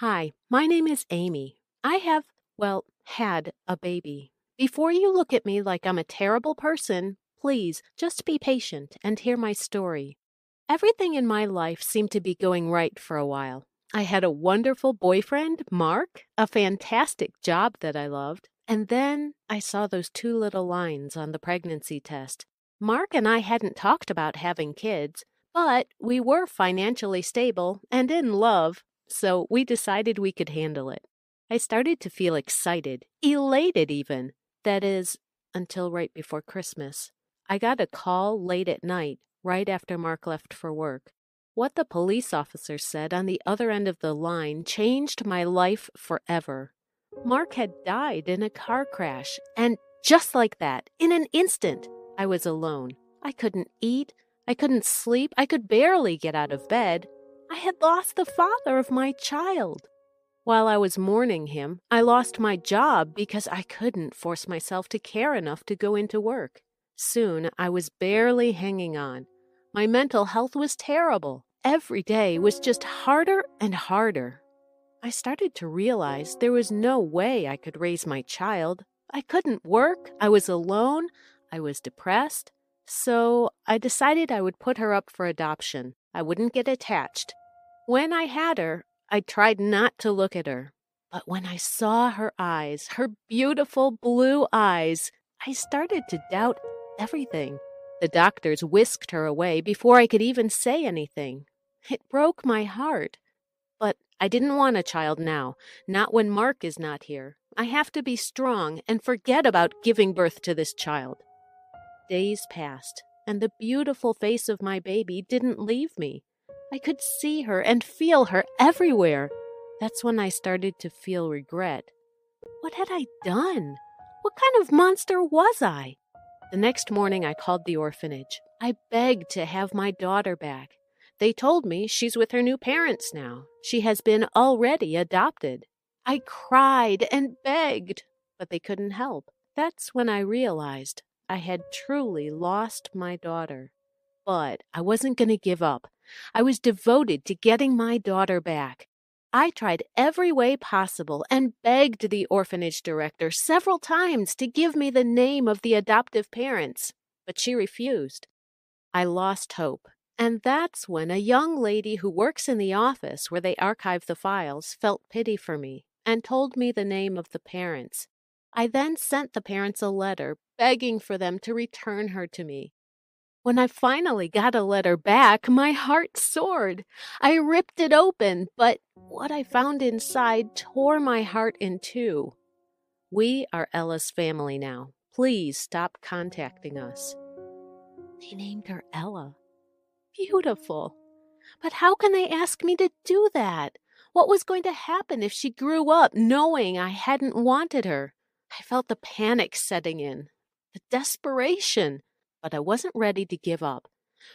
Hi, my name is Amy. I have, well, had a baby. Before you look at me like I'm a terrible person, please just be patient and hear my story. Everything in my life seemed to be going right for a while. I had a wonderful boyfriend, Mark, a fantastic job that I loved, and then I saw those two little lines on the pregnancy test. Mark and I hadn't talked about having kids, but we were financially stable and in love, so we decided we could handle it. I started to feel excited, elated even. That is, until right before Christmas. I got a call late at night, right after Mark left for work. What the police officer said on the other end of the line changed my life forever. Mark had died in a car crash, and just like that, in an instant, I was alone. I couldn't eat, I couldn't sleep, I could barely get out of bed. I had lost the father of my child. While I was mourning him, I lost my job because I couldn't force myself to care enough to go into work. Soon I was barely hanging on. My mental health was terrible. Every day was just harder and harder. I started to realize there was no way I could raise my child. I couldn't work, I was alone, I was depressed. So I decided I would put her up for adoption. I wouldn't get attached. When I had her, I tried not to look at her, but when I saw her eyes, her beautiful blue eyes, I started to doubt everything. The doctors whisked her away before I could even say anything. It broke my heart. But I didn't want a child now, not when Mark is not here. I have to be strong and forget about giving birth to this child. Days passed, and the beautiful face of my baby didn't leave me. I could see her and feel her everywhere. That's when I started to feel regret. What had I done? What kind of monster was I? The next morning, I called the orphanage. I begged to have my daughter back. They told me she's with her new parents now. She has been already adopted. I cried and begged, but they couldn't help. That's when I realized I had truly lost my daughter. But I wasn't going to give up. I was devoted to getting my daughter back. I tried every way possible and begged the orphanage director several times to give me the name of the adoptive parents, but she refused. I lost hope, and that's when a young lady who works in the office where they archive the files felt pity for me and told me the name of the parents. I then sent the parents a letter begging for them to return her to me. When I finally got a letter back, my heart soared. I ripped it open, but what I found inside tore my heart in two. We are Ella's family now. Please stop contacting us. They named her Ella. Beautiful. But how can they ask me to do that? What was going to happen if she grew up knowing I hadn't wanted her? I felt the panic setting in, the desperation but I wasn't ready to give up.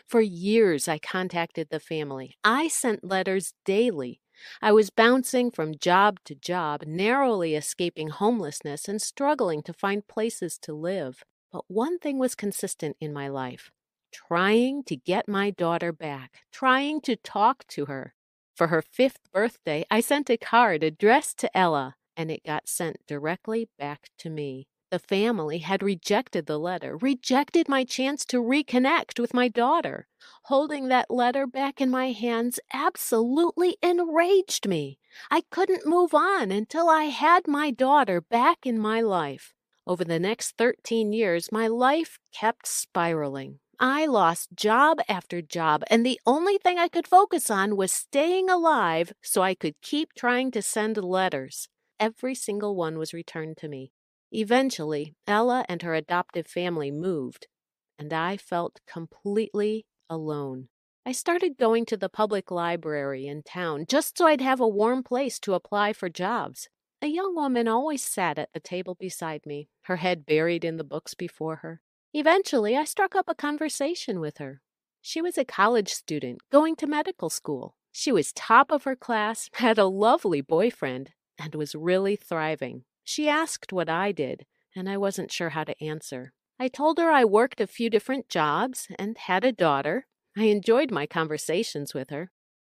For years, I contacted the family. I sent letters daily. I was bouncing from job to job, narrowly escaping homelessness and struggling to find places to live. But one thing was consistent in my life trying to get my daughter back, trying to talk to her. For her fifth birthday, I sent a card addressed to Ella, and it got sent directly back to me. The family had rejected the letter, rejected my chance to reconnect with my daughter. Holding that letter back in my hands absolutely enraged me. I couldn't move on until I had my daughter back in my life. Over the next 13 years, my life kept spiraling. I lost job after job, and the only thing I could focus on was staying alive so I could keep trying to send letters. Every single one was returned to me. Eventually, Ella and her adoptive family moved, and I felt completely alone. I started going to the public library in town just so I'd have a warm place to apply for jobs. A young woman always sat at the table beside me, her head buried in the books before her. Eventually, I struck up a conversation with her. She was a college student going to medical school. She was top of her class, had a lovely boyfriend, and was really thriving. She asked what I did, and I wasn't sure how to answer. I told her I worked a few different jobs and had a daughter. I enjoyed my conversations with her.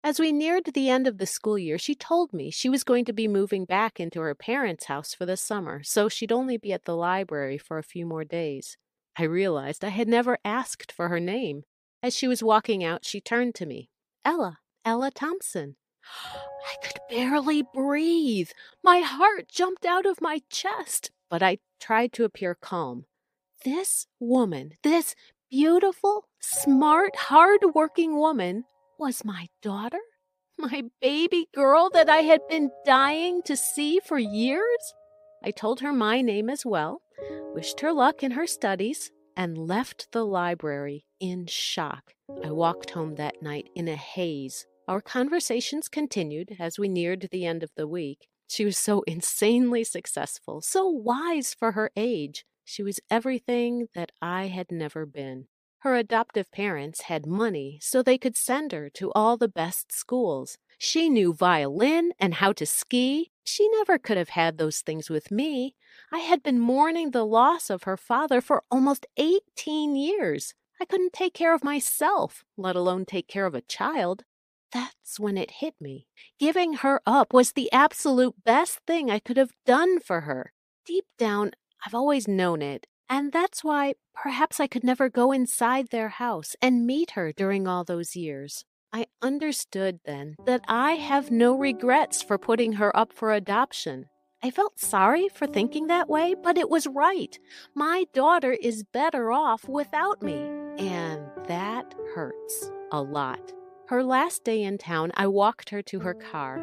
As we neared the end of the school year, she told me she was going to be moving back into her parents' house for the summer, so she'd only be at the library for a few more days. I realized I had never asked for her name. As she was walking out, she turned to me. Ella, Ella Thompson. I could barely breathe. My heart jumped out of my chest, but I tried to appear calm. This woman, this beautiful, smart, hard-working woman was my daughter? My baby girl that I had been dying to see for years? I told her my name as well, wished her luck in her studies, and left the library in shock. I walked home that night in a haze. Our conversations continued as we neared the end of the week. She was so insanely successful, so wise for her age. She was everything that I had never been. Her adoptive parents had money so they could send her to all the best schools. She knew violin and how to ski. She never could have had those things with me. I had been mourning the loss of her father for almost 18 years. I couldn't take care of myself, let alone take care of a child. That's when it hit me. Giving her up was the absolute best thing I could have done for her. Deep down, I've always known it, and that's why perhaps I could never go inside their house and meet her during all those years. I understood then that I have no regrets for putting her up for adoption. I felt sorry for thinking that way, but it was right. My daughter is better off without me. And that hurts a lot. Her last day in town, I walked her to her car.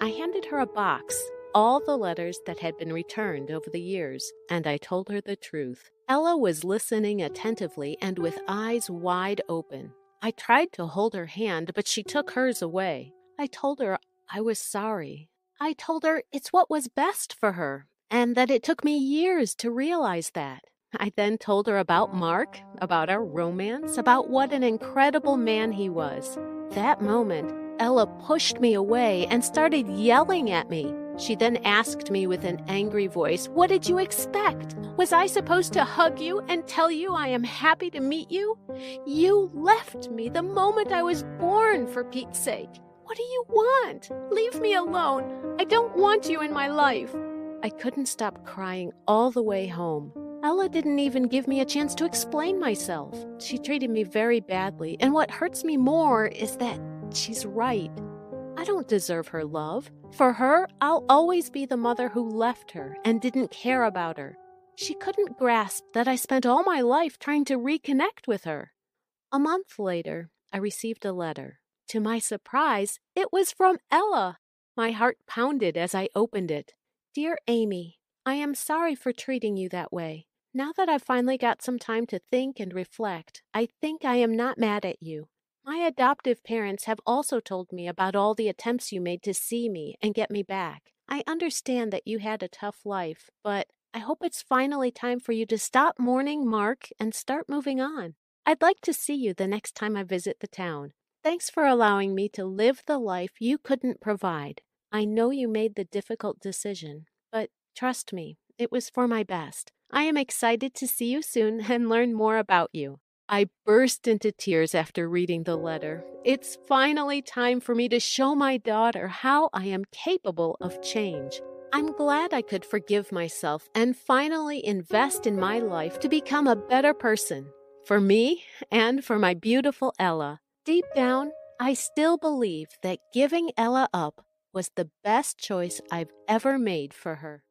I handed her a box all the letters that had been returned over the years, and I told her the truth. Ella was listening attentively and with eyes wide open. I tried to hold her hand, but she took hers away. I told her I was sorry. I told her it's what was best for her, and that it took me years to realize that. I then told her about Mark, about our romance, about what an incredible man he was. That moment, Ella pushed me away and started yelling at me. She then asked me with an angry voice, What did you expect? Was I supposed to hug you and tell you I am happy to meet you? You left me the moment I was born, for Pete's sake. What do you want? Leave me alone. I don't want you in my life. I couldn't stop crying all the way home. Ella didn't even give me a chance to explain myself. She treated me very badly, and what hurts me more is that she's right. I don't deserve her love. For her, I'll always be the mother who left her and didn't care about her. She couldn't grasp that I spent all my life trying to reconnect with her. A month later, I received a letter. To my surprise, it was from Ella. My heart pounded as I opened it. Dear Amy, I am sorry for treating you that way. Now that I've finally got some time to think and reflect, I think I am not mad at you. My adoptive parents have also told me about all the attempts you made to see me and get me back. I understand that you had a tough life, but I hope it's finally time for you to stop mourning Mark and start moving on. I'd like to see you the next time I visit the town. Thanks for allowing me to live the life you couldn't provide. I know you made the difficult decision, but trust me, it was for my best. I am excited to see you soon and learn more about you. I burst into tears after reading the letter. It's finally time for me to show my daughter how I am capable of change. I'm glad I could forgive myself and finally invest in my life to become a better person for me and for my beautiful Ella. Deep down, I still believe that giving Ella up was the best choice I've ever made for her.